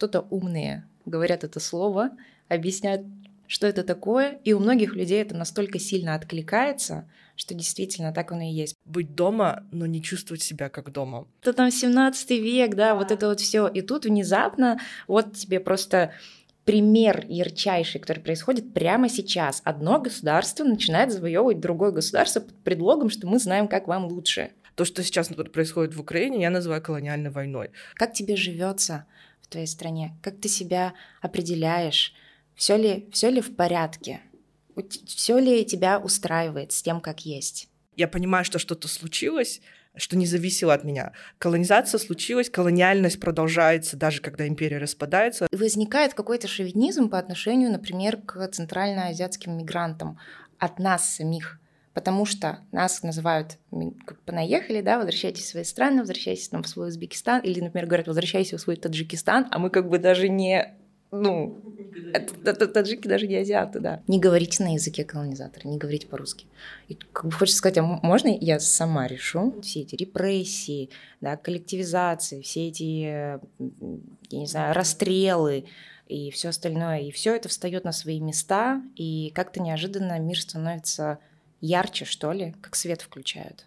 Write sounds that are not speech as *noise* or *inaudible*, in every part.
кто-то умные говорят это слово, объясняют, что это такое, и у многих людей это настолько сильно откликается, что действительно так оно и есть. Быть дома, но не чувствовать себя как дома. Это там 17 век, да, вот это вот все. И тут внезапно вот тебе просто пример ярчайший, который происходит прямо сейчас. Одно государство начинает завоевывать другое государство под предлогом, что мы знаем, как вам лучше. То, что сейчас происходит в Украине, я называю колониальной войной. Как тебе живется в твоей стране? Как ты себя определяешь? Все ли, все ли в порядке? Все ли тебя устраивает с тем, как есть? Я понимаю, что что-то случилось, что не зависело от меня. Колонизация случилась, колониальность продолжается, даже когда империя распадается. Возникает какой-то шовинизм по отношению, например, к центральноазиатским мигрантам от нас самих. Потому что нас называют как понаехали, да, возвращайтесь в свои страны, возвращайтесь там, в свой Узбекистан, или, например, говорят, возвращайся в свой Таджикистан, а мы как бы даже не ну, таджики даже не азиаты, да. Не говорите на языке колонизатора, не говорите по-русски. И как бы хочется сказать, а можно я сама решу все эти репрессии, да, коллективизации, все эти, я не знаю, расстрелы и все остальное, и все это встает на свои места, и как-то неожиданно мир становится ярче, что ли, как свет включают.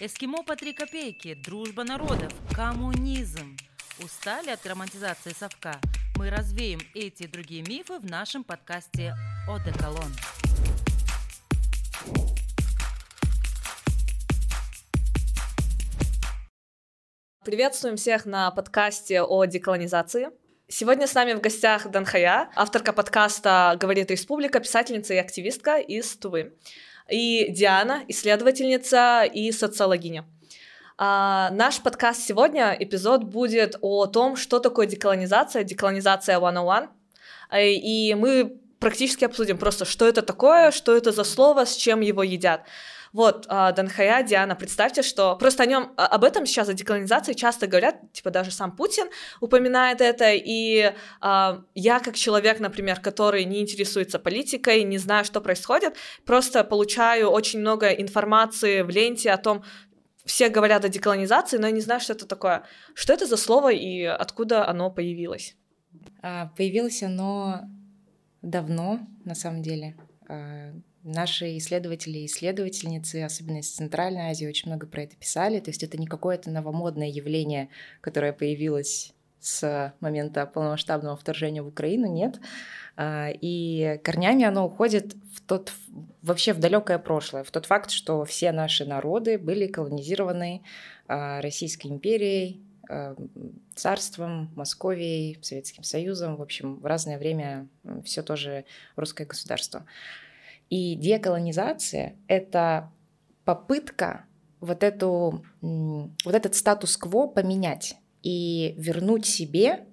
Эскимо по три копейки, дружба народов, коммунизм. Устали от романтизации совка? Мы развеем эти и другие мифы в нашем подкасте «Одеколон». Приветствуем всех на подкасте о деколонизации. Сегодня с нами в гостях Данхая, авторка подкаста «Говорит Республика», писательница и активистка из Тувы и Диана, исследовательница и социологиня. А, наш подкаст сегодня, эпизод будет о том, что такое деколонизация, деколонизация 101, э, и мы практически обсудим просто, что это такое, что это за слово, с чем его едят. Вот, а, Данхая, Диана, представьте, что просто о нем, а, об этом сейчас, о деколонизации часто говорят, типа даже сам Путин упоминает это, и э, я как человек, например, который не интересуется политикой, не знаю, что происходит, просто получаю очень много информации в ленте о том, все говорят о деколонизации, но я не знаю, что это такое. Что это за слово и откуда оно появилось? Появилось оно давно, на самом деле. Наши исследователи и исследовательницы, особенно из Центральной Азии, очень много про это писали. То есть это не какое-то новомодное явление, которое появилось с момента полномасштабного вторжения в Украину, нет. А, и корнями оно уходит в тот, вообще в далекое прошлое, в тот факт, что все наши народы были колонизированы а, Российской империей, а, царством, Московией, Советским Союзом, в общем, в разное время все тоже русское государство. И деколонизация — это попытка вот, эту, вот этот статус-кво поменять и вернуть себе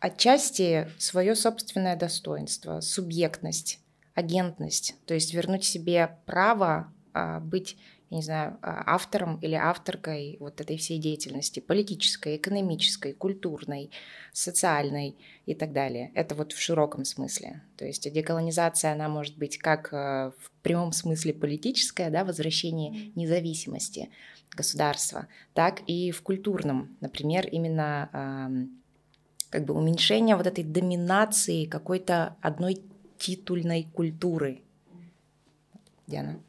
отчасти свое собственное достоинство, субъектность, агентность, то есть вернуть себе право а, быть я не знаю, а, автором или авторкой вот этой всей деятельности, политической, экономической, культурной, социальной и так далее. Это вот в широком смысле. То есть деколонизация, она может быть как э, в прямом смысле политическая, да, возвращение независимости государства, так и в культурном, например, именно как бы уменьшение вот этой доминации какой-то одной титульной культуры. Диана.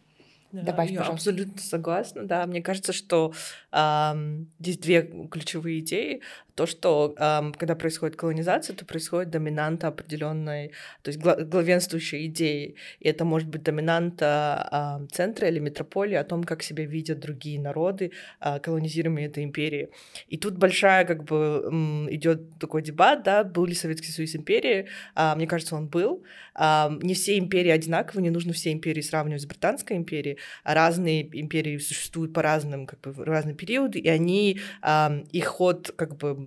Да, Добавь, я пожалуйста. абсолютно согласна, да. Мне кажется, что э, здесь две ключевые идеи то, что э, когда происходит колонизация, то происходит доминанта определенной, то есть главенствующей идеи. И это может быть доминанта э, центра или метрополии о том, как себя видят другие народы, э, колонизируемые этой империи. И тут большая, как бы, идет такой дебат, да, был ли Советский Союз империей. Э, мне кажется, он был. Э, не все империи одинаковы, не нужно все империи сравнивать с Британской империей. Разные империи существуют по разным, как бы, разные периоды, и они, э, их ход, как бы,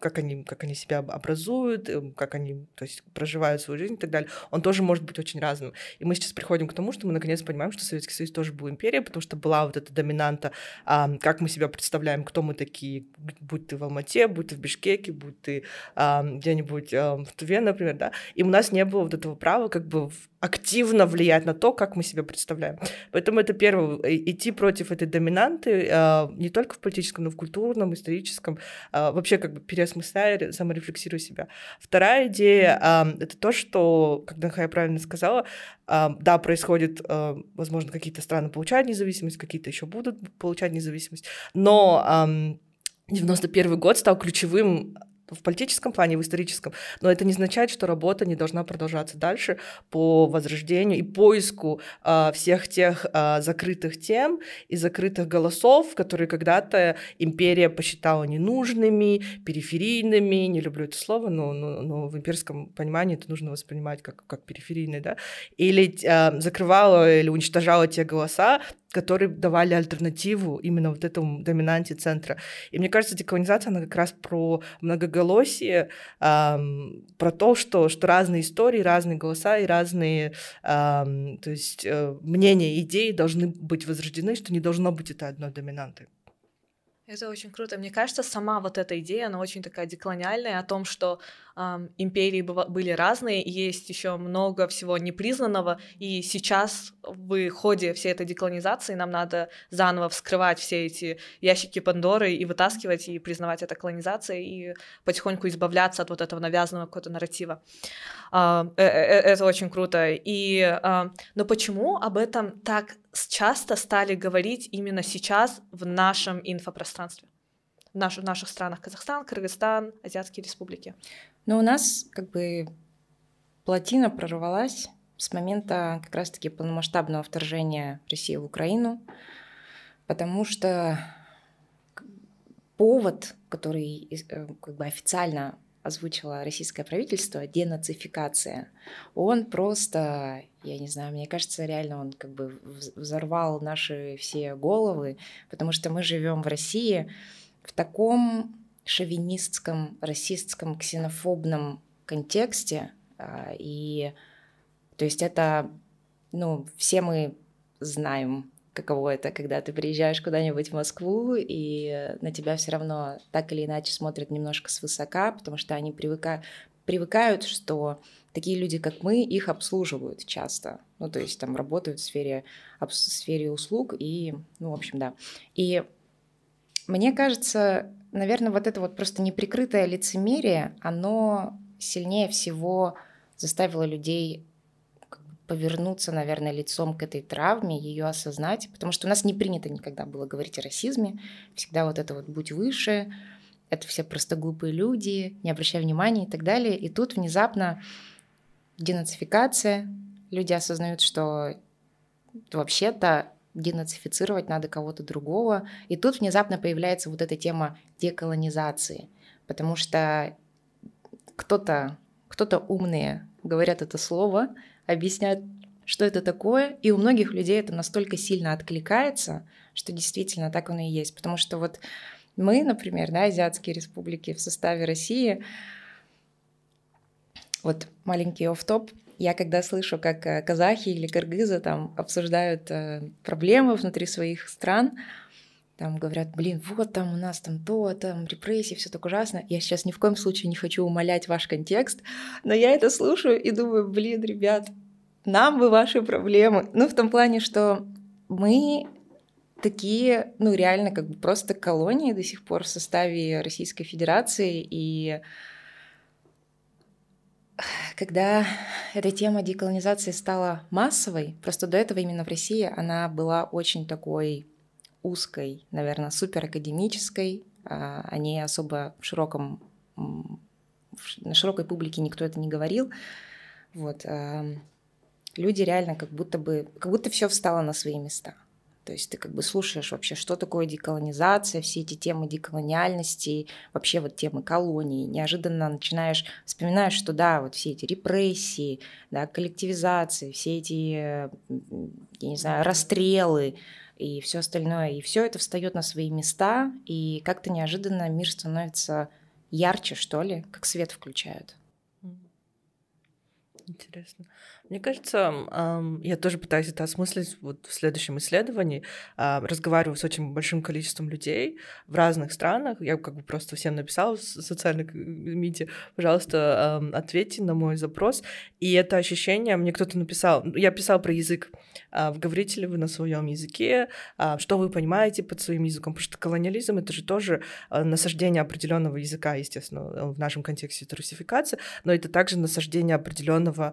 как они, как они себя образуют, эм, как они то есть, проживают свою жизнь и так далее, он тоже может быть очень разным. И мы сейчас приходим к тому, что мы наконец понимаем, что Советский Союз тоже был империей, потому что была вот эта доминанта, а, как мы себя представляем, кто мы такие, будь ты в Алмате, будь ты в Бишкеке, будь ты а, где-нибудь а, в Туве, например, да, и у нас не было вот этого права как бы активно влиять на то, как мы себя представляем. Поэтому это первое, идти против этой доминанты э, не только в политическом, но и в культурном, историческом, э, вообще как бы переосмысляя, саморефлексируя себя. Вторая идея это то, что, как Данхая правильно сказала, да, происходит, возможно, какие-то страны получают независимость, какие-то еще будут получать независимость, но э, 91 год стал ключевым в политическом плане, в историческом, но это не означает, что работа не должна продолжаться дальше по возрождению и поиску э, всех тех э, закрытых тем и закрытых голосов, которые когда-то империя посчитала ненужными, периферийными, не люблю это слово, но, но, но в имперском понимании это нужно воспринимать как, как периферийный, да, или э, закрывала или уничтожала те голоса, которые давали альтернативу именно вот этому доминанте центра. И мне кажется, деколонизация, она как раз про многоголосие, эм, про то, что, что разные истории, разные голоса и разные эм, то есть, э, мнения, идеи должны быть возрождены, что не должно быть это одной доминантой. Это очень круто. Мне кажется, сама вот эта идея, она очень такая деколониальная, о том, что империи были разные, есть еще много всего непризнанного, и сейчас в ходе всей этой деколонизации нам надо заново вскрывать все эти ящики Пандоры и вытаскивать, и признавать это колонизацией, и потихоньку избавляться от вот этого навязанного какого-то нарратива. Э, э, это очень круто. И, но почему об этом так часто стали говорить именно сейчас в нашем инфопространстве, в, наш, в наших странах Казахстан, Кыргызстан, Азиатские республики. Ну, у нас как бы плотина прорвалась с момента как раз-таки полномасштабного вторжения России в Украину, потому что повод, который э, как бы официально озвучило российское правительство, денацификация, он просто, я не знаю, мне кажется, реально он как бы взорвал наши все головы, потому что мы живем в России в таком шовинистском, расистском, ксенофобном контексте, а, и то есть это, ну, все мы знаем каково это, когда ты приезжаешь куда-нибудь в Москву, и на тебя все равно так или иначе смотрят немножко свысока, потому что они привыка... привыкают, что такие люди, как мы, их обслуживают часто. Ну, то есть там работают в сфере, в сфере услуг, и, ну, в общем, да. И мне кажется, наверное, вот это вот просто неприкрытое лицемерие, оно сильнее всего заставило людей повернуться, наверное, лицом к этой травме, ее осознать, потому что у нас не принято никогда было говорить о расизме, всегда вот это вот «будь выше», это все просто глупые люди, не обращай внимания и так далее. И тут внезапно денацификация, люди осознают, что вообще-то денацифицировать надо кого-то другого. И тут внезапно появляется вот эта тема деколонизации, потому что кто-то кто-то умные говорят это слово, объясняют, что это такое, и у многих людей это настолько сильно откликается, что действительно так оно и есть. Потому что вот мы, например, да, азиатские республики в составе России, вот маленький оф-топ, я когда слышу, как э, казахи или кыргызы там обсуждают э, проблемы внутри своих стран, там говорят, блин, вот там у нас там то, там репрессии, все так ужасно. Я сейчас ни в коем случае не хочу умолять ваш контекст, но я это слушаю и думаю, блин, ребят, нам бы ваши проблемы. Ну, в том плане, что мы такие, ну, реально как бы просто колонии до сих пор в составе Российской Федерации, и когда эта тема деколонизации стала массовой, просто до этого именно в России она была очень такой узкой, наверное, суперакадемической, а, о ней особо в широком, на широкой публике никто это не говорил. Вот. Люди реально как будто бы, как будто все встало на свои места. То есть ты как бы слушаешь вообще, что такое деколонизация, все эти темы деколониальности, вообще вот темы колонии. Неожиданно начинаешь, вспоминаешь, что да, вот все эти репрессии, да, коллективизации, все эти, я не знаю, расстрелы, и все остальное. И все это встает на свои места, и как-то неожиданно мир становится ярче, что ли, как свет включают. Интересно. Мне кажется, я тоже пытаюсь это осмыслить вот в следующем исследовании. А, разговариваю с очень большим количеством людей в разных странах. Я как бы просто всем написала в социальных медиа, пожалуйста, ответьте на мой запрос. И это ощущение, мне кто-то написал, я писала про язык, а, говорите ли вы на своем языке, а, что вы понимаете под своим языком, потому что колониализм — это же тоже насаждение определенного языка, естественно, в нашем контексте это русификация, но это также насаждение определенного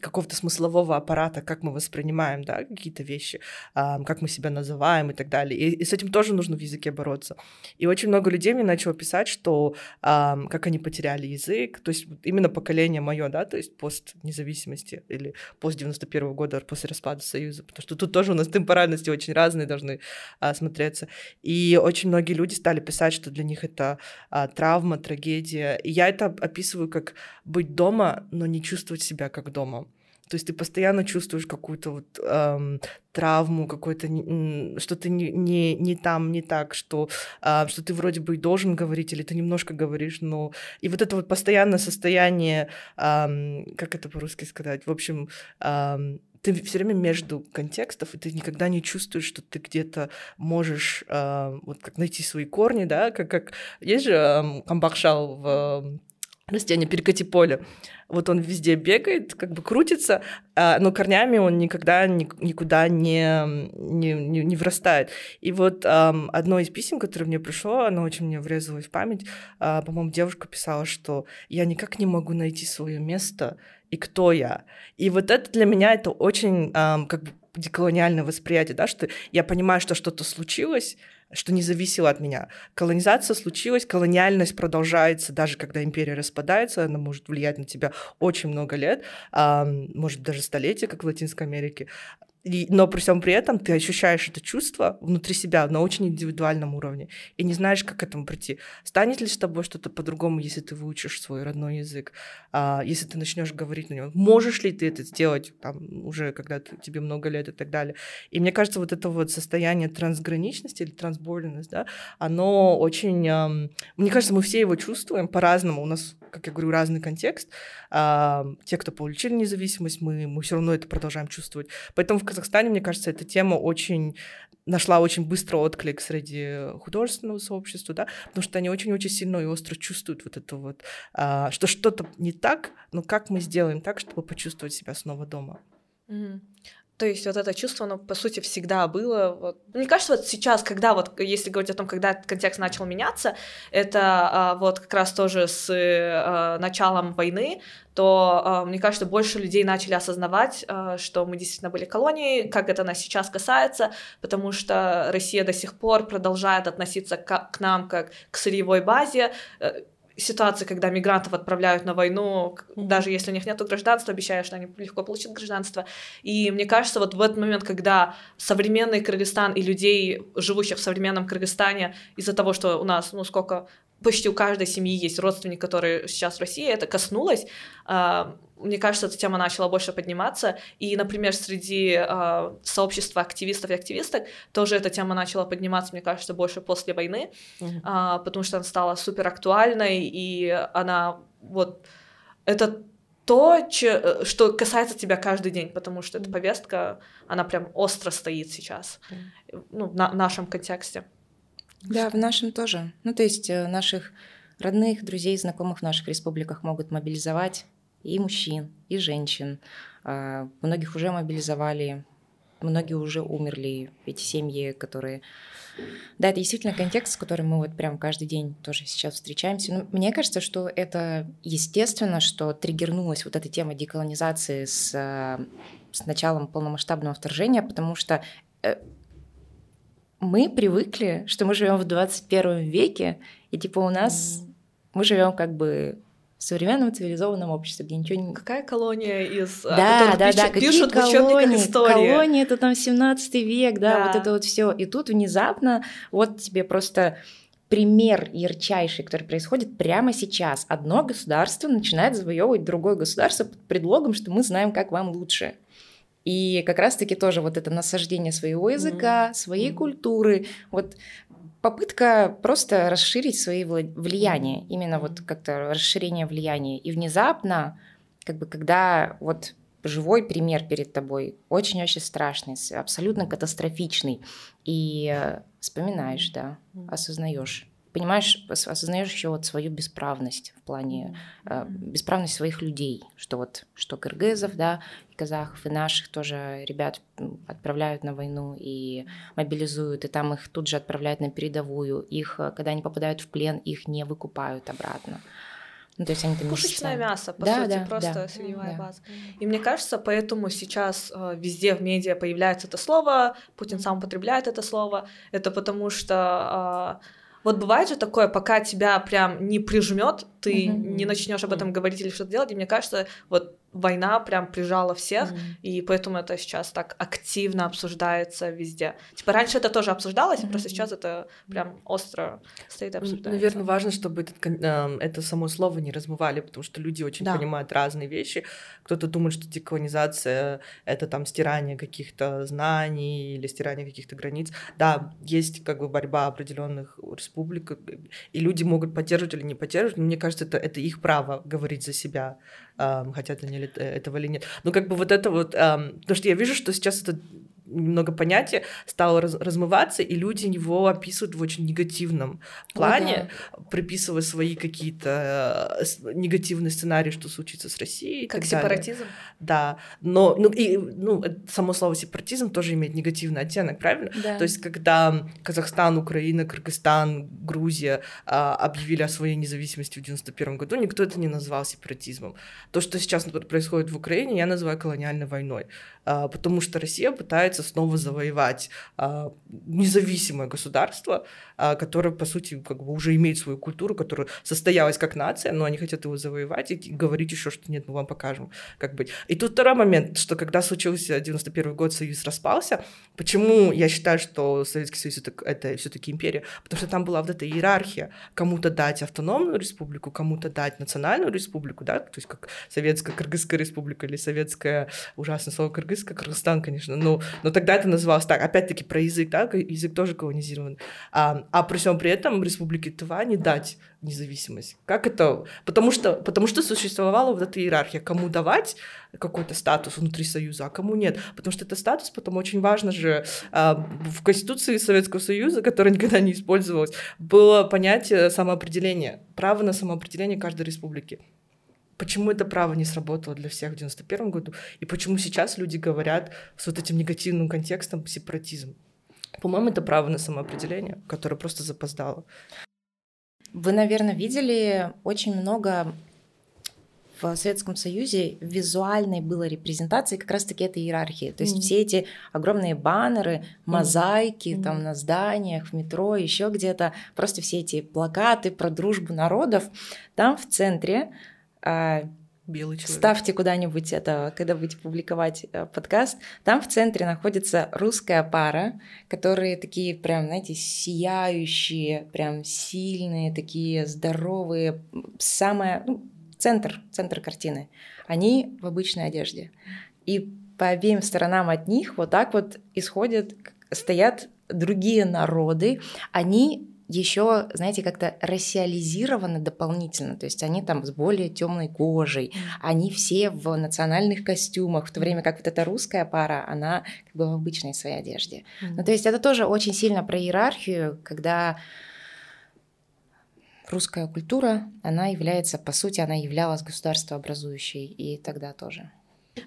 какого-то смыслового аппарата, как мы воспринимаем, да, какие-то вещи, как мы себя называем и так далее. И, и с этим тоже нужно в языке бороться. И очень много людей мне начало писать, что как они потеряли язык, то есть именно поколение мое, да, то есть пост независимости или пост 91 года после распада Союза, потому что тут тоже у нас темпоральности очень разные должны а, смотреться. И очень многие люди стали писать, что для них это а, травма, трагедия. И я это описываю как быть дома, но не чувствовать себя как дома. То есть ты постоянно чувствуешь какую-то вот эм, травму, какой-то что ты не, не, не там, не так, что, э, что ты вроде бы и должен говорить, или ты немножко говоришь, но... И вот это вот постоянное состояние, э, как это по-русски сказать, в общем, э, ты все время между контекстов, и ты никогда не чувствуешь, что ты где-то можешь э, вот как найти свои корни, да, как, как есть же э, Камбакшал в растение перекати поле. Вот он везде бегает, как бы крутится, а, но корнями он никогда никуда не, не, не, не врастает. И вот одно из писем, которое мне пришло, оно очень мне врезалось в память. А, по-моему, девушка писала, что я никак не могу найти свое место и кто я. И вот это для меня это очень как бы деколониальное восприятие, да, что я понимаю, что что-то случилось, что не зависело от меня. Колонизация случилась, колониальность продолжается, даже когда империя распадается, она может влиять на тебя очень много лет, может даже столетия, как в Латинской Америке. И, но при всем при этом ты ощущаешь это чувство внутри себя на очень индивидуальном уровне и не знаешь, как к этому прийти. Станет ли с тобой что-то по-другому, если ты выучишь свой родной язык, а, если ты начнешь говорить на нем? Можешь ли ты это сделать там, уже, когда ты, тебе много лет и так далее? И мне кажется, вот это вот состояние трансграничности или трансбордерность, да, оно очень... Эм, мне кажется, мы все его чувствуем по-разному. У нас, как я говорю, разный контекст. Э, те, кто получили независимость, мы, мы все равно это продолжаем чувствовать. Поэтому в Казахстане, мне кажется, эта тема очень нашла очень быстро отклик среди художественного сообщества, да, потому что они очень-очень сильно и остро чувствуют вот это вот, а, что что-то не так, но как мы сделаем так, чтобы почувствовать себя снова дома. Mm-hmm. То есть вот это чувство, оно, по сути, всегда было. Вот. Мне кажется, вот сейчас, когда вот, если говорить о том, когда контекст начал меняться, это а, вот как раз тоже с а, началом войны, то, а, мне кажется, больше людей начали осознавать, а, что мы действительно были колонией, как это нас сейчас касается, потому что Россия до сих пор продолжает относиться к, к нам как к сырьевой базе, э, ситуации, когда мигрантов отправляют на войну, mm-hmm. даже если у них нет гражданства, обещают, что они легко получат гражданство. И мне кажется, вот в этот момент, когда современный Кыргызстан и людей, живущих в современном Кыргызстане, из-за того, что у нас, ну, сколько почти у каждой семьи есть родственник, который сейчас в России, это коснулось. А, мне кажется, эта тема начала больше подниматься. И, например, среди э, сообщества активистов и активисток тоже эта тема начала подниматься, мне кажется, больше после войны, mm-hmm. потому что она стала супер актуальной, и она вот это то, че, что касается тебя каждый день, потому что эта повестка, она прям остро стоит сейчас, mm-hmm. ну, в, на, в нашем контексте. Да, в нашем тоже. Ну, то есть э, наших родных, друзей, знакомых в наших республиках могут мобилизовать и мужчин, и женщин. А, многих уже мобилизовали, многие уже умерли, эти семьи, которые... Да, это действительно контекст, с которым мы вот прям каждый день тоже сейчас встречаемся. Но мне кажется, что это естественно, что триггернулась вот эта тема деколонизации с, с началом полномасштабного вторжения, потому что э, мы привыкли, что мы живем в 21 веке, и типа у нас mm. мы живем как бы в современном цивилизованном обществе, где ничего не... Какая колония из... А, да, да, да, какие пишут колонии, истории. колонии, это там 17 век, да, да, вот это вот все. И тут внезапно вот тебе просто пример ярчайший, который происходит прямо сейчас. Одно государство начинает завоевывать другое государство под предлогом, что мы знаем, как вам лучше. И как раз-таки тоже вот это насаждение своего языка, mm-hmm. своей mm-hmm. культуры, вот попытка просто расширить свои влияния, именно вот как-то расширение влияния. И внезапно, как бы, когда вот живой пример перед тобой, очень-очень страшный, абсолютно катастрофичный. И э, вспоминаешь, да, осознаешь понимаешь, осознаешь еще вот свою бесправность в плане э, бесправность своих людей, что вот что кыргызов, да, и казахов, и наших тоже ребят отправляют на войну и мобилизуют, и там их тут же отправляют на передовую, их, э, когда они попадают в плен, их не выкупают обратно. Ну, то есть они там Пушечное мясо, по да, сути, да, просто да, сырьевая да. база. И мне кажется, поэтому сейчас э, везде в медиа появляется это слово, Путин сам употребляет это слово, это потому что э, вот бывает же такое, пока тебя прям не прижмет, ты mm-hmm. не начнешь об этом говорить или что-то делать. И мне кажется, вот война прям прижала всех, mm-hmm. и поэтому это сейчас так активно обсуждается везде. Типа раньше это тоже обсуждалось, mm-hmm. просто сейчас это прям остро стоит обсуждается. Наверное, важно, чтобы этот, э, это само слово не размывали, потому что люди очень да. понимают разные вещи. Кто-то думает, что деколонизация — это там стирание каких-то знаний или стирание каких-то границ. Да, есть как бы борьба определенных республик, и люди могут поддерживать или не поддерживать, но мне кажется, это, это их право говорить за себя хотят они этого или нет. Но как бы вот это вот, потому что я вижу, что сейчас это немного понятия стало раз, размываться, и люди его описывают в очень негативном плане, О, да. приписывая свои какие-то э, негативные сценарии, что случится с Россией. Как сепаратизм? Далее. Да, но ну, и, ну, само слово сепаратизм тоже имеет негативный оттенок, правильно? Да. То есть, когда Казахстан, Украина, Кыргызстан, Грузия а, объявили о своей независимости в 91 году, никто это не назвал сепаратизмом. То, что сейчас происходит в Украине, я называю колониальной войной, а, потому что Россия пытается пытается снова завоевать а, независимое государство, а, которое, по сути, как бы уже имеет свою культуру, которая состоялась как нация, но они хотят его завоевать и говорить еще, что нет, мы вам покажем, как быть. И тут второй момент, что когда случился 91 год, Союз распался, почему я считаю, что Советский Союз это, это все-таки империя? Потому что там была вот эта иерархия, кому-то дать автономную республику, кому-то дать национальную республику, да, то есть как Советская Кыргызская республика или Советская, ужасное слово Кыргызская, Кыргызстан, конечно, но, но но тогда это называлось так. Опять-таки про язык, да, язык тоже колонизирован. А, а при всем при этом Республике Тыва не дать независимость. Как это? Потому что, потому что существовала вот эта иерархия, кому давать какой-то статус внутри Союза, а кому нет. Потому что это статус, потом очень важно же а, в Конституции Советского Союза, которая никогда не использовалась, было понятие самоопределения, право на самоопределение каждой республики почему это право не сработало для всех в 91 году, и почему сейчас люди говорят с вот этим негативным контекстом сепаратизм. По-моему, это право на самоопределение, которое просто запоздало. Вы, наверное, видели очень много в Советском Союзе визуальной было репрезентации как раз-таки этой иерархии. То есть mm-hmm. все эти огромные баннеры, мозаики mm-hmm. там на зданиях, в метро, еще где-то, просто все эти плакаты про дружбу народов, там в центре Белый человек. Ставьте куда-нибудь это, когда будете публиковать э, подкаст. Там в центре находится русская пара, которые такие прям, знаете, сияющие, прям сильные, такие здоровые. Самое, ну, центр, центр картины. Они в обычной одежде. И по обеим сторонам от них вот так вот исходят, стоят другие народы. Они еще, знаете, как-то рассиализированы дополнительно, то есть они там с более темной кожей, они все в национальных костюмах, в то время как вот эта русская пара, она как бы в обычной своей одежде. Mm-hmm. Ну, то есть это тоже очень сильно про иерархию, когда русская культура, она является, по сути, она являлась государствообразующей, и тогда тоже.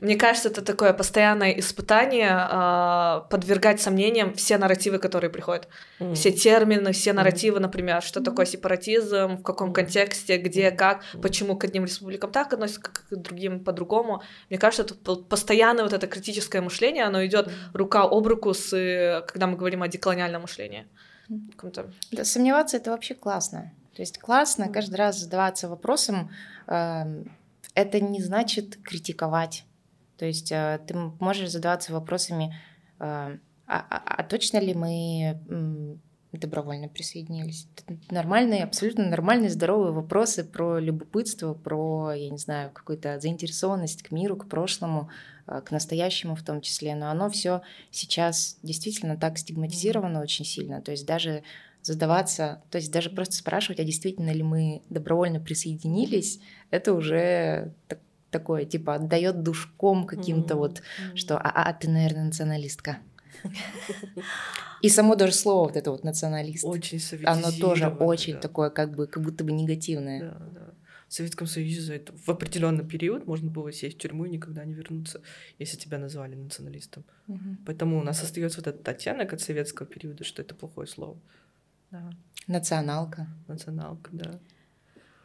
Мне кажется, это такое постоянное испытание э, подвергать сомнениям все нарративы, которые приходят. Mm. Все термины, все нарративы, например, что mm. такое сепаратизм, в каком контексте, где, как, почему к одним республикам так относятся, как к другим по-другому. Мне кажется, это постоянное вот это критическое мышление, оно идет рука об руку с, когда мы говорим о деколониальном мышлении. Да, сомневаться это вообще классно. То есть классно каждый раз задаваться вопросом. Э, это не значит критиковать то есть э, ты можешь задаваться вопросами, э, а, а, а точно ли мы добровольно присоединились? Нормальные, абсолютно нормальные, здоровые вопросы про любопытство, про, я не знаю, какую-то заинтересованность к миру, к прошлому, э, к настоящему в том числе. Но оно все сейчас действительно так стигматизировано очень сильно. То есть даже задаваться, то есть даже просто спрашивать, а действительно ли мы добровольно присоединились, это уже такое, типа, отдает душком каким-то mm-hmm. вот, что «а, а ты, наверное, националистка». И само даже слово вот это вот националист. Очень Оно тоже очень да. такое, как бы, как будто бы негативное. Да, да. В Советском Союзе за это в определенный период можно было сесть в тюрьму и никогда не вернуться, если тебя назвали националистом. Угу. Поэтому у нас остается вот этот оттенок от советского периода, что это плохое слово. Да. Националка. Националка, да.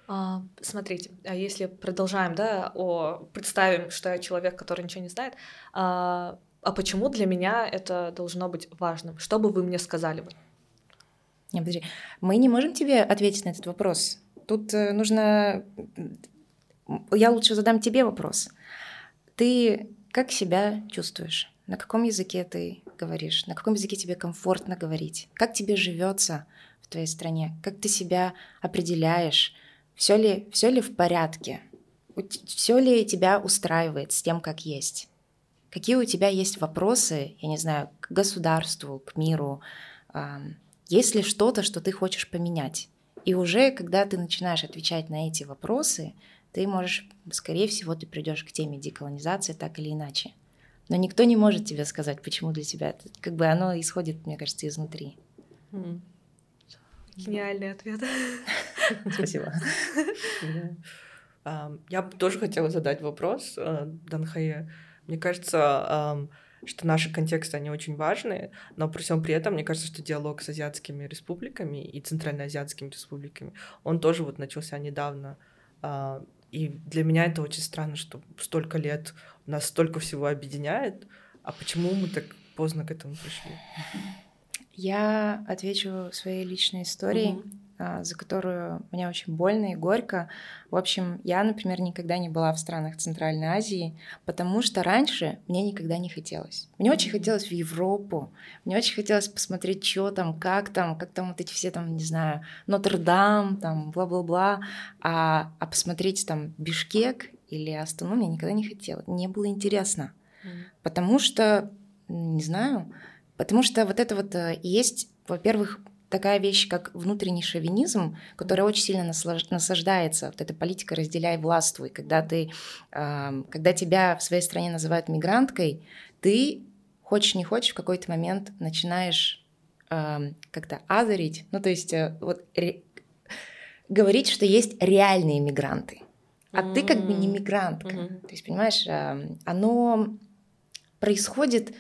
А, смотрите, а если продолжаем, да, о представим, что я человек, который ничего не знает, а, а почему для меня это должно быть важным? Что бы вы мне сказали бы? Не, подожди. Мы не можем тебе ответить на этот вопрос. Тут э, нужно... Я лучше задам тебе вопрос. Ты как себя чувствуешь? На каком языке ты говоришь? На каком языке тебе комфортно говорить? Как тебе живется в твоей стране? Как ты себя определяешь? Все ли, все ли в порядке? Все ли тебя устраивает с тем, как есть? Какие у тебя есть вопросы, я не знаю, к государству, к миру? Есть ли что-то, что ты хочешь поменять? И уже, когда ты начинаешь отвечать на эти вопросы, ты можешь, скорее всего, ты придешь к теме деколонизации так или иначе. Но никто не может тебе сказать, почему для тебя это. Как бы оно исходит, мне кажется, изнутри. Гениальный ответ. *laughs* *laughs* Спасибо. Я бы тоже хотела задать вопрос э, Данхае. Мне кажется, что наши контексты, они очень важны, но при всем при этом, мне кажется, что диалог с азиатскими республиками и центральноазиатскими республиками, он тоже вот начался недавно. А, и для меня это очень странно, что столько лет нас столько всего объединяет, а почему мы так поздно к этому пришли? Я отвечу своей личной историей. Угу. А, за которую мне очень больно и горько. В общем, я, например, никогда не была в странах Центральной Азии, потому что раньше мне никогда не хотелось. Мне очень хотелось в Европу, мне очень хотелось посмотреть, что там, как там, как там вот эти все там, не знаю, Нотр-Дам, там, бла-бла-бла, а, а посмотреть там Бишкек или Астану мне никогда не хотелось, не было интересно, потому что, не знаю, потому что вот это вот э, есть, во-первых, такая вещь, как внутренний шовинизм, которая очень сильно насаждается, вот эта политика «разделяй, властвуй», когда, ты, э, когда тебя в своей стране называют мигранткой, ты, хочешь не хочешь, в какой-то момент начинаешь э, как-то азарить, ну то есть э, вот говорить, что есть реальные мигранты, а mm-hmm. ты как бы не мигрантка. Mm-hmm. То есть, понимаешь, э, оно происходит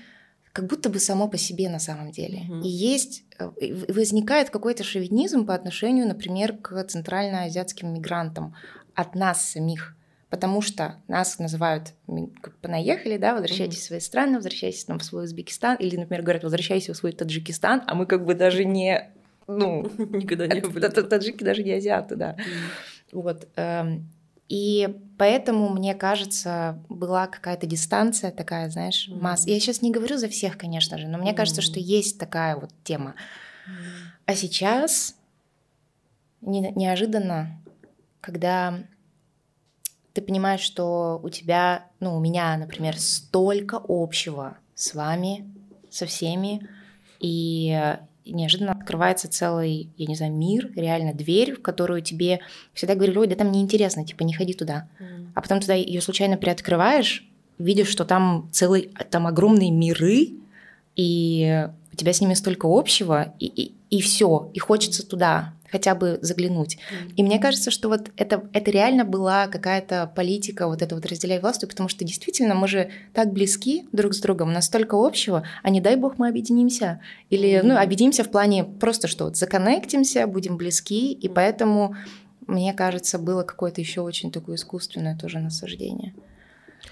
как будто бы само по себе на самом деле. Mm-hmm. И есть, э, возникает какой-то шовинизм по отношению, например, к центральноазиатским мигрантам от нас самих. Потому что нас называют как понаехали, да, возвращайтесь mm-hmm. в свои страны, возвращайтесь там, в свой Узбекистан, или, например, говорят, возвращайся в свой Таджикистан, а мы как бы даже не, ну, *laughs* никогда не были. Таджики даже не азиаты, да. Вот. И поэтому, мне кажется, была какая-то дистанция такая, знаешь, mm-hmm. масса. Я сейчас не говорю за всех, конечно же, но мне mm-hmm. кажется, что есть такая вот тема. Mm-hmm. А сейчас не, неожиданно, когда ты понимаешь, что у тебя, ну, у меня, например, столько общего с вами, со всеми, и неожиданно открывается целый, я не знаю, мир, реально дверь, в которую тебе всегда говорили, ой, да там неинтересно, типа не ходи туда. Mm. А потом туда ее случайно приоткрываешь, видишь, что там целый, там огромные миры, и у тебя с ними столько общего, и, и, и все, и хочется туда хотя бы заглянуть. Mm. И мне кажется, что вот это, это реально была какая-то политика вот это вот разделяй власть, потому что действительно мы же так близки друг с другом, настолько общего, а не дай бог мы объединимся. Или, mm. ну, объединимся в плане просто, что вот законнектимся, будем близки, и поэтому, мне кажется, было какое-то еще очень такое искусственное тоже насаждение.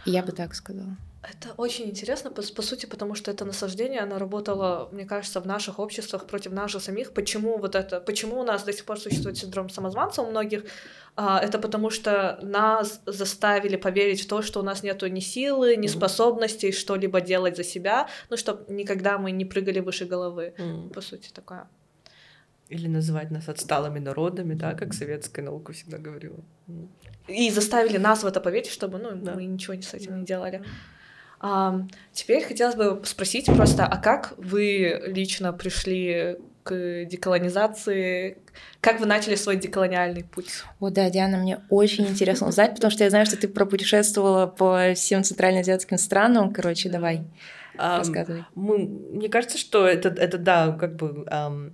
Я бы так сказала. Это очень интересно, по, по сути, потому что это насаждение, оно работало, мне кажется, в наших обществах против нас же самих. Почему вот это, почему у нас до сих пор существует синдром самозванца у многих? А, это потому что нас заставили поверить в то, что у нас нету ни силы, ни способностей что-либо делать за себя, ну, чтобы никогда мы не прыгали выше головы. По сути, такое. Или называть нас отсталыми народами, да, как советская наука всегда говорила. И заставили нас в это поверить, чтобы ну, да. мы ничего с этим да. не делали. А, теперь хотелось бы спросить просто, а как вы лично пришли к деколонизации? Как вы начали свой деколониальный путь? О, да, Диана, мне очень интересно узнать, потому что я знаю, что ты пропутешествовала по всем центральноазиатским странам. Короче, давай, рассказывай. Мы, мне кажется, что это, это да, как бы... Um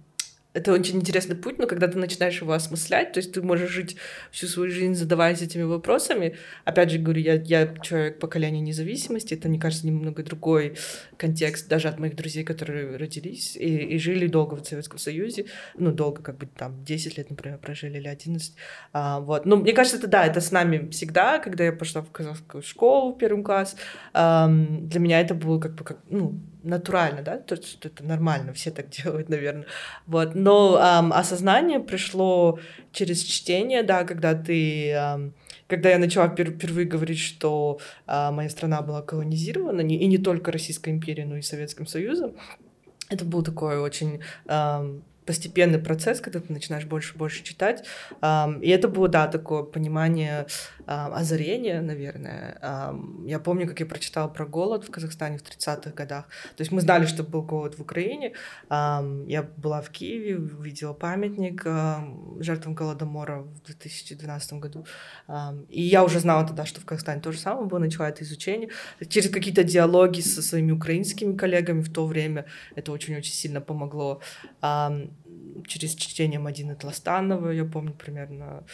это очень интересный путь, но когда ты начинаешь его осмыслять, то есть ты можешь жить всю свою жизнь, задаваясь этими вопросами. Опять же говорю, я, я человек поколения независимости, это, мне кажется, немного другой контекст даже от моих друзей, которые родились и, и жили долго в Советском Союзе, ну, долго, как бы там 10 лет, например, прожили или 11. А, вот. Но мне кажется, это да, это с нами всегда, когда я пошла в казахскую школу в первый класс, эм, для меня это было как бы как, ну, натурально, да, то есть это нормально, все так делают, наверное. Вот. Но эм, осознание пришло через чтение, да, когда ты... Эм, когда я начала пер- впервые говорить, что э, моя страна была колонизирована, не, и не только Российской империей, но и Советским Союзом, это был такой очень эм, постепенный процесс, когда ты начинаешь больше и больше читать. И это было, да, такое понимание озарение, наверное. Я помню, как я прочитала про голод в Казахстане в 30-х годах. То есть мы знали, что был голод в Украине. Я была в Киеве, увидела памятник жертвам Голодомора в 2012 году. И я уже знала тогда, что в Казахстане то же самое было, начала это изучение. Через какие-то диалоги со своими украинскими коллегами в то время это очень-очень сильно помогло через чтение Мадины Тластанова, я помню примерно,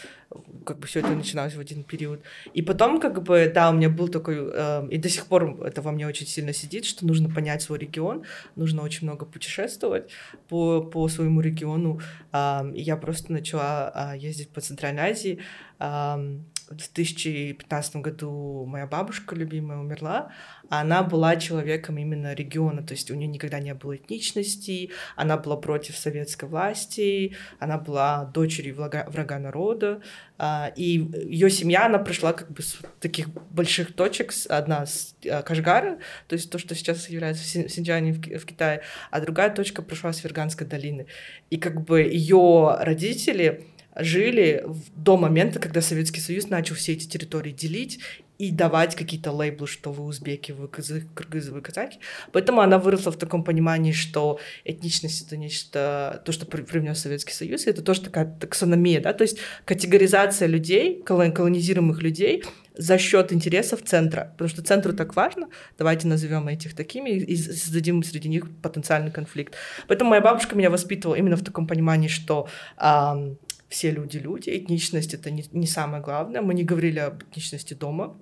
как бы все это начиналось в один период. И потом, как бы, да, у меня был такой, э, и до сих пор это во мне очень сильно сидит, что нужно понять свой регион, нужно очень много путешествовать по, по своему региону. Э, и я просто начала э, ездить по Центральной Азии. Э, в 2015 году моя бабушка любимая умерла, а она была человеком именно региона, то есть у нее никогда не было этничности, она была против советской власти, она была дочерью врага, врага народа, а, и ее семья, она пришла как бы с таких больших точек, одна с а, Кашгара, то есть то, что сейчас является в Синьчжане в Китае, а другая точка пришла с Ферганской долины. И как бы ее родители жили до момента, когда Советский Союз начал все эти территории делить и давать какие-то лейблы, что вы узбеки, вы казахи, кыргызы, вы казахи. Поэтому она выросла в таком понимании, что этничность — это нечто, то, что привнес Советский Союз, это тоже такая таксономия, да, то есть категоризация людей, колонизируемых людей за счет интересов центра, потому что центру так важно, давайте назовем этих такими и создадим среди них потенциальный конфликт. Поэтому моя бабушка меня воспитывала именно в таком понимании, что эм, все люди люди, этничность это не, не самое главное. Мы не говорили об этничности дома,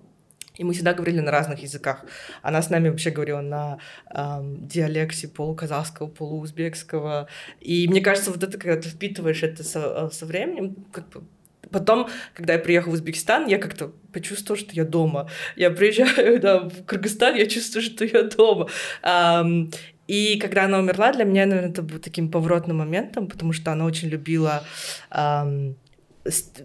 и мы всегда говорили на разных языках. Она с нами вообще говорила на эм, диалекте полуказахского, полуузбекского. И мне кажется, вот это, когда ты впитываешь это со, э, со временем, как бы Потом, когда я приехала в Узбекистан, я как-то почувствовала, что я дома. Я приезжаю *laughs* да, в Кыргызстан, я чувствую, что я дома. Um, и когда она умерла, для меня, наверное, это был таким поворотным моментом, потому что она очень любила эм,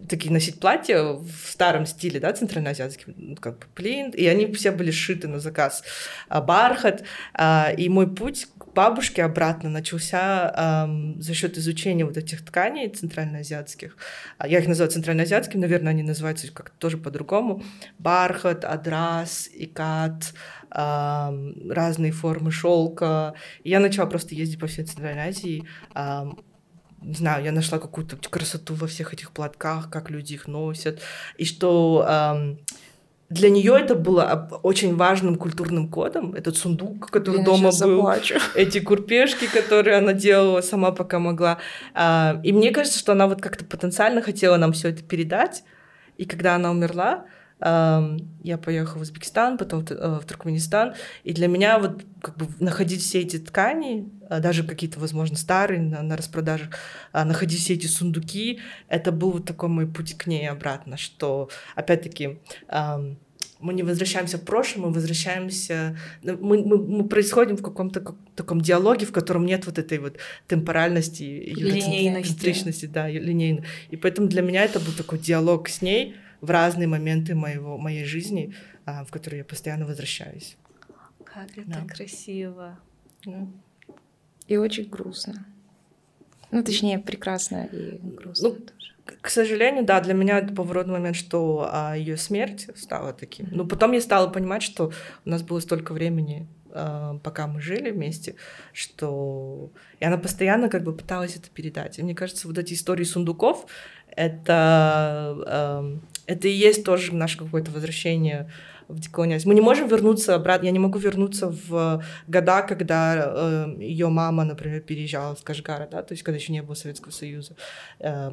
такие носить платья в старом стиле, да, центральноазиатским, ну, как бы плинт, и они все были сшиты на заказ. А, бархат. А, и мой путь к бабушке обратно начался а, за счет изучения вот этих тканей центральноазиатских. А, я их называю центральноазиатскими, наверное, они называются как-то тоже по-другому. Бархат, адрас, икат, разные формы шелка. я начала просто ездить по всей Центральной Азии, не знаю, я нашла какую-то красоту во всех этих платках, как люди их носят, и что для нее это было очень важным культурным кодом. Этот сундук, который я дома был, заплачу. эти курпешки, которые она делала сама, пока могла. А, и мне кажется, что она вот как-то потенциально хотела нам все это передать. И когда она умерла, я поехала в Узбекистан, потом э, в Туркменистан, и для меня вот как бы находить все эти ткани, э, даже какие-то, возможно, старые на, на распродажах, а, находить все эти сундуки, это был вот такой мой путь к ней обратно, что, опять-таки, мы не возвращаемся в прошлое, мы возвращаемся, ну, мы, мы, мы происходим в каком-то таком диалоге, в котором нет вот этой вот темпоральности, линейности, да, линейной. И поэтому для меня это был такой диалог с ней, в разные моменты моего, моей жизни, а, в которые я постоянно возвращаюсь. Как это да. красиво. Да. И очень грустно. Ну, точнее, прекрасно и грустно ну, тоже. К сожалению, да, для меня это поворотный момент, что а, ее смерть стала таким. Ну, потом я стала понимать, что у нас было столько времени пока мы жили вместе, что... И она постоянно как бы пыталась это передать. И мне кажется, вот эти истории сундуков, это, э, это и есть тоже наше какое-то возвращение в деколониализм. Мы не можем вернуться обратно, я не могу вернуться в года, когда э, ее мама, например, переезжала в Кашгара, да, то есть когда еще не было Советского Союза, э,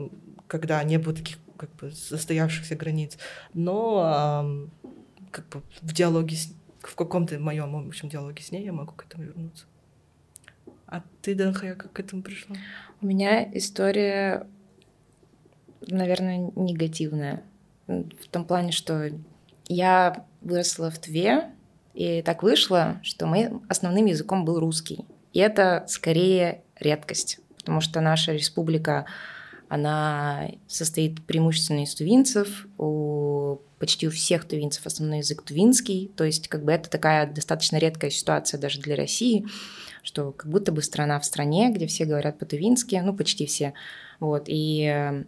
когда не было таких как бы застоявшихся границ. Но э, как бы в диалоге с, в каком-то моем общем диалоге с ней я могу к этому вернуться. А ты, Данхая, как к этому пришла? У меня история, наверное, негативная. В том плане, что я выросла в Тве, и так вышло, что моим основным языком был русский. И это скорее редкость, потому что наша республика, она состоит преимущественно из тувинцев, у почти у всех тувинцев основной язык тувинский, то есть как бы это такая достаточно редкая ситуация даже для России, что как будто бы страна в стране, где все говорят по-тувински, ну почти все, вот, и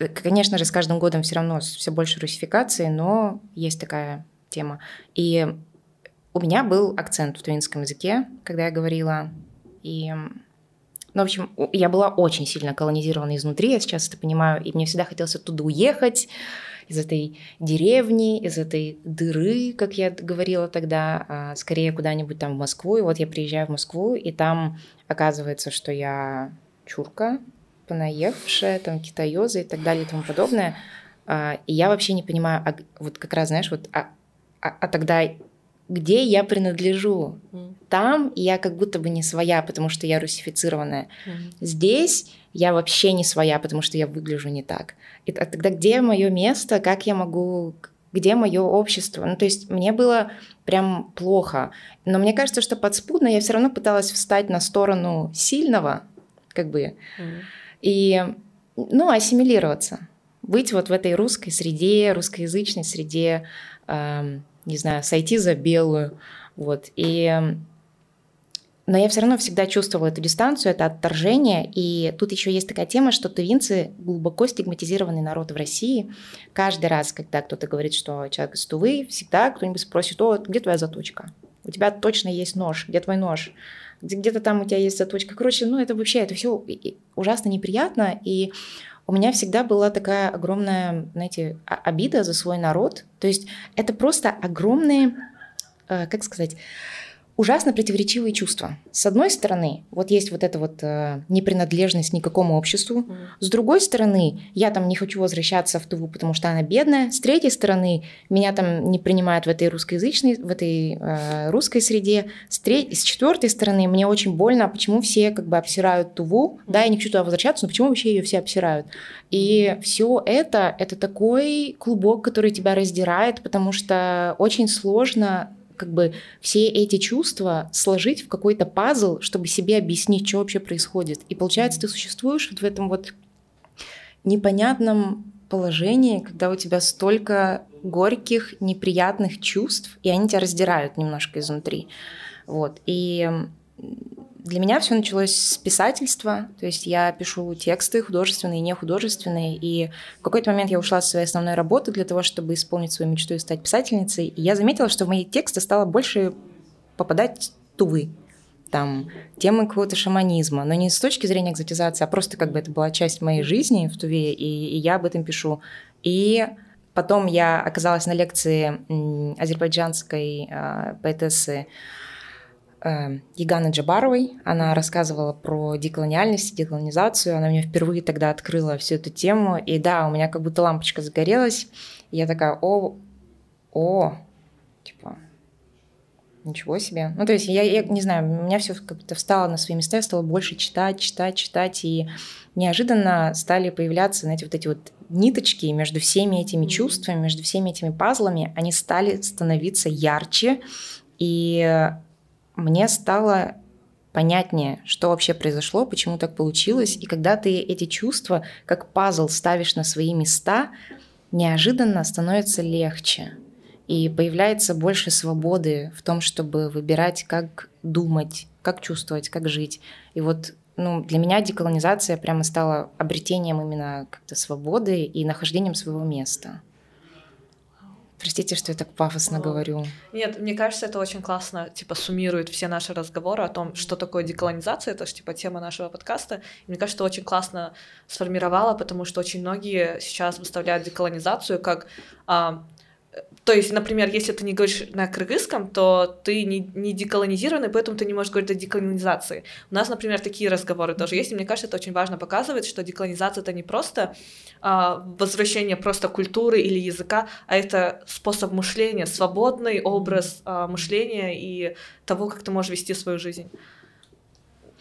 Э, конечно же, с каждым годом все равно все больше русификации, но есть такая тема. И у меня был акцент в тувинском языке, когда я говорила. И, ну, в общем, я была очень сильно колонизирована изнутри, я сейчас это понимаю, и мне всегда хотелось оттуда уехать, из этой деревни, из этой дыры, как я говорила тогда, а скорее куда-нибудь там в Москву. И вот я приезжаю в Москву, и там оказывается, что я чурка, понаехавшая, там, китаёза и так далее и тому подобное. А, и я вообще не понимаю, а, вот как раз, знаешь, вот, а, а, а тогда где я принадлежу? Mm. Там я как будто бы не своя, потому что я русифицированная. Mm. Здесь я вообще не своя, потому что я выгляжу не так. И, а тогда где мое место? Как я могу где мое общество. Ну, то есть мне было прям плохо. Но мне кажется, что подспудно я все равно пыталась встать на сторону сильного, как бы. Mm. И, ну, ассимилироваться, быть вот в этой русской среде, русскоязычной среде, э, не знаю, сойти за белую, вот. И но я все равно всегда чувствовала эту дистанцию, это отторжение. И тут еще есть такая тема, что тувинцы глубоко стигматизированный народ в России. Каждый раз, когда кто-то говорит, что человек из Тувы, всегда кто-нибудь спросит, о, где твоя заточка? У тебя точно есть нож, где твой нож? где-то там у тебя есть заточка. Короче, ну это вообще, это все ужасно неприятно, и у меня всегда была такая огромная, знаете, обида за свой народ. То есть это просто огромные, э, как сказать, ужасно противоречивые чувства. С одной стороны, вот есть вот эта вот э, непринадлежность никакому обществу. Mm. С другой стороны, я там не хочу возвращаться в Туву, потому что она бедная. С третьей стороны, меня там не принимают в этой русскоязычной, в этой э, русской среде. С, треть... с четвертой стороны, мне очень больно, почему все как бы обсирают Туву. Mm. Да, я не хочу туда возвращаться, но почему вообще ее все обсирают? И все это, это такой клубок, который тебя раздирает, потому что очень сложно как бы все эти чувства сложить в какой-то пазл, чтобы себе объяснить, что вообще происходит. И получается, ты существуешь вот в этом вот непонятном положении, когда у тебя столько горьких, неприятных чувств, и они тебя раздирают немножко изнутри. Вот. И для меня все началось с писательства, то есть я пишу тексты художественные и нехудожественные, и в какой-то момент я ушла с своей основной работы для того, чтобы исполнить свою мечту и стать писательницей, и я заметила, что в мои тексты стало больше попадать тувы, там, темы какого-то шаманизма, но не с точки зрения экзотизации, а просто как бы это была часть моей жизни в Туве, и, и я об этом пишу. И потом я оказалась на лекции азербайджанской э, поэтессы Эм, Еганы Джабаровой. Она рассказывала про деколониальность, деколонизацию. Она мне впервые тогда открыла всю эту тему. И да, у меня как будто лампочка загорелась. И я такая, о, о, типа, ничего себе. Ну, то есть, я, я не знаю, у меня все как-то встало на свои места, я стала больше читать, читать, читать, и неожиданно стали появляться, знаете, вот эти вот ниточки между всеми этими чувствами, между всеми этими пазлами, они стали становиться ярче, и мне стало понятнее, что вообще произошло, почему так получилось. И когда ты эти чувства, как пазл, ставишь на свои места, неожиданно становится легче. И появляется больше свободы в том, чтобы выбирать, как думать, как чувствовать, как жить. И вот ну, для меня деколонизация прямо стала обретением именно как-то свободы и нахождением своего места. Простите, что я так пафосно Ну, говорю. Нет, мне кажется, это очень классно, типа, суммирует все наши разговоры о том, что такое деколонизация, это же, типа, тема нашего подкаста. И мне кажется, это очень классно сформировало, потому что очень многие сейчас выставляют деколонизацию как... а, то есть, например, если ты не говоришь на кыргызском, то ты не, не деколонизированный, поэтому ты не можешь говорить о деколонизации. У нас, например, такие разговоры тоже есть, и мне кажется, это очень важно показывать, что деколонизация — это не просто а, возвращение просто культуры или языка, а это способ мышления, свободный образ а, мышления и того, как ты можешь вести свою жизнь.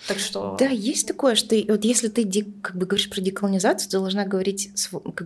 Так что... Да, есть такое, что вот если ты как бы говоришь про деколонизацию, ты должна говорить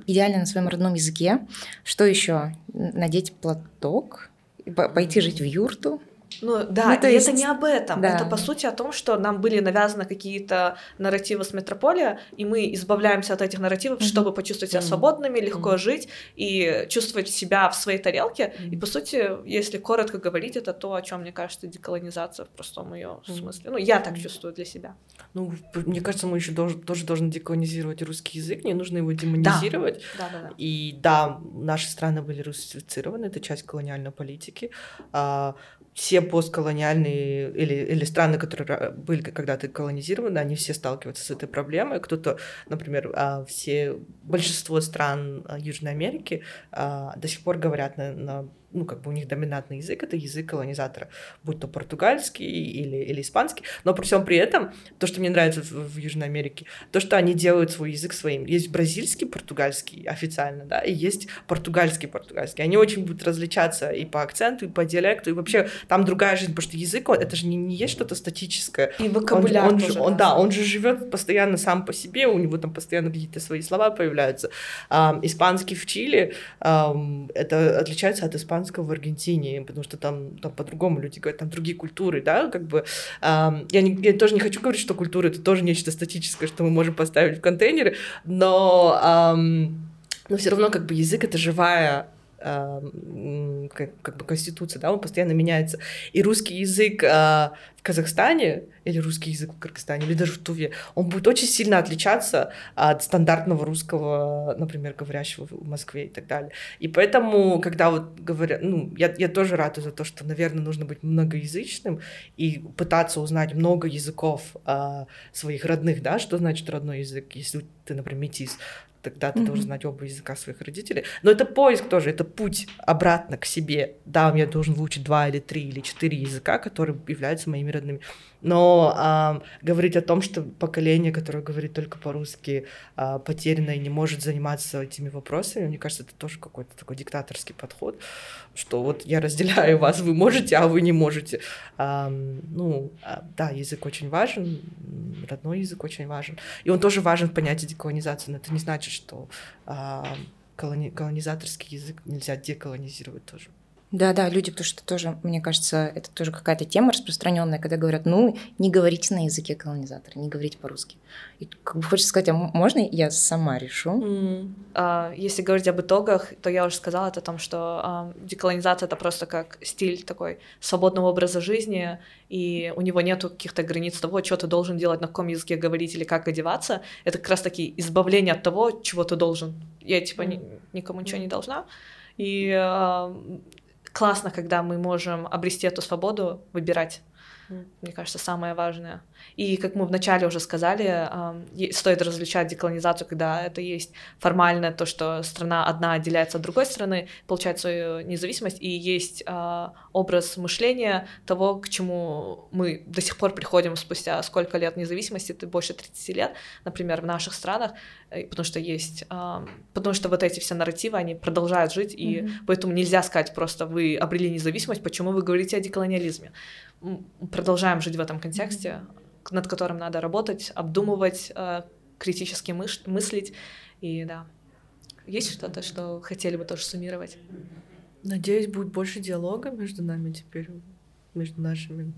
идеально на своем родном языке. Что еще? Надеть платок, пойти жить в юрту. Ну да, Ну, то и есть- это не об этом. да. Это по сути о том, что нам были навязаны какие-то нарративы с метрополия, и мы избавляемся от этих нарративов, Мгм. чтобы почувствовать себя свободными, легко Мгм. жить и чувствовать себя в своей тарелке. И Мгм. по сути, если коротко говорить, это то, о чем мне кажется деколонизация в простом ее Мгм. смысле. Ну, я так чувствую для себя. Ну, мне кажется, мы еще тоже должны деколонизировать русский язык, не нужно его демонизировать. Да, да, да. И да, наши страны были русифицированы, это часть колониальной политики. А, все постколониальные или, или страны, которые были когда-то колонизированы, они все сталкиваются с этой проблемой. Кто-то, например, а, все, большинство стран а, Южной Америки а, до сих пор говорят на, на ну, как бы у них доминантный язык, это язык колонизатора, будь то португальский или, или испанский, но при всем при этом, то, что мне нравится в, в Южной Америке, то, что они делают свой язык своим. Есть бразильский, португальский официально, да, и есть португальский, португальский. Они очень будут различаться и по акценту, и по диалекту, и вообще там другая жизнь, потому что язык, он, это же не, не есть что-то статическое. И Он, вокабуляр он же- тоже, он- да, он же живет постоянно сам по себе, у него там постоянно какие-то свои слова появляются. Ам, испанский в Чили ам, это отличается от испанского в Аргентине, потому что там, там по-другому люди говорят, там другие культуры, да, как бы. ам, я, не- я тоже не хочу говорить, что культура это тоже нечто статическое, что мы можем поставить в контейнеры, но, ам, но все равно как бы язык это живая как, как бы конституция, да, он постоянно меняется. И русский язык а, в Казахстане или русский язык в Кыргызстане или даже в Туве, он будет очень сильно отличаться от стандартного русского, например, говорящего в Москве и так далее. И поэтому, когда вот говорят, ну, я, я тоже рада за то, что, наверное, нужно быть многоязычным и пытаться узнать много языков а, своих родных, да, что значит родной язык, если ты, например, метис, тогда ты Мгм. должен знать оба языка своих родителей. Но это поиск тоже, это путь обратно к себе. Да, я должен выучить два или три или четыре языка, которые являются моими родными. Но ам, говорить о том, что поколение, которое говорит только по-русски, а, потеряно и не может заниматься этими вопросами, мне кажется, это тоже какой-то такой диктаторский подход, что вот я разделяю вас, вы можете, а вы не можете. Ам, ну, а, да, язык очень важен, родной язык очень важен. И он тоже важен в понятии деколонизации, но это не значит, что а, колони- колонизаторский язык нельзя деколонизировать тоже. Да, да, люди, потому что тоже, мне кажется, это тоже какая-то тема распространенная, когда говорят, ну, не говорите на языке колонизатора, не говорите по-русски. И как бы хочется сказать, а можно я сама решу? А, Если говорить об итогах, то я уже сказала это о том, что а, деколонизация это просто как стиль такой свободного образа жизни, и у него нету каких-то границ того, что ты должен делать, на каком языке говорить или как одеваться. Это как раз-таки избавление от того, чего ты должен. Я типа ни- никому ничего не должна. И а, классно, когда мы можем обрести эту свободу, выбирать. Мне кажется, самое важное. И как мы вначале уже сказали, стоит различать деколонизацию, когда это есть формально то, что страна одна отделяется от другой страны, получает свою независимость, и есть а, образ мышления того, к чему мы до сих пор приходим спустя сколько лет независимости, это больше 30 лет, например, в наших странах, э, потому что есть, ам, потому что вот эти все нарративы, они продолжают жить, и Мгм. поэтому нельзя сказать просто, вы обрели независимость, почему вы говорите о деколониализме. Продолжаем жить в этом контексте, над которым надо работать, обдумывать, э, критически мыш- мыслить. И да, есть что-то, что хотели бы тоже суммировать? Надеюсь, будет больше диалога между нами теперь, между нашими.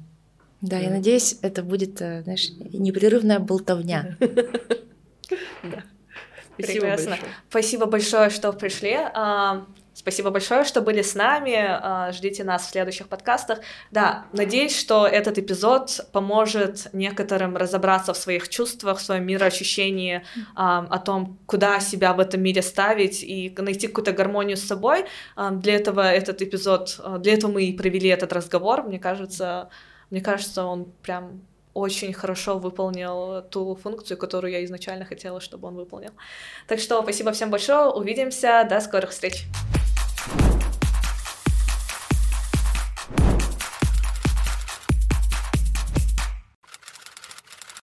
Да, я Да. надеюсь, это будет, э, знаешь, непрерывная болтовня. Да. *laughs* Спасибо Прекрасно. большое. Спасибо большое, что пришли. А, Спасибо большое, что были с нами. А, ждите нас в следующих подкастах. Да, надеюсь, что этот эпизод поможет некоторым разобраться в своих чувствах, в своем мироощущении, о том, куда себя в этом мире ставить и найти какую-то гармонию с собой. Для этого этот эпизод, для этого мы и провели этот разговор. Мне кажется, мне кажется, он прям очень хорошо выполнил ту функцию, которую я изначально хотела, чтобы он выполнил. Так что спасибо всем большое, увидимся, до скорых встреч! Thank you.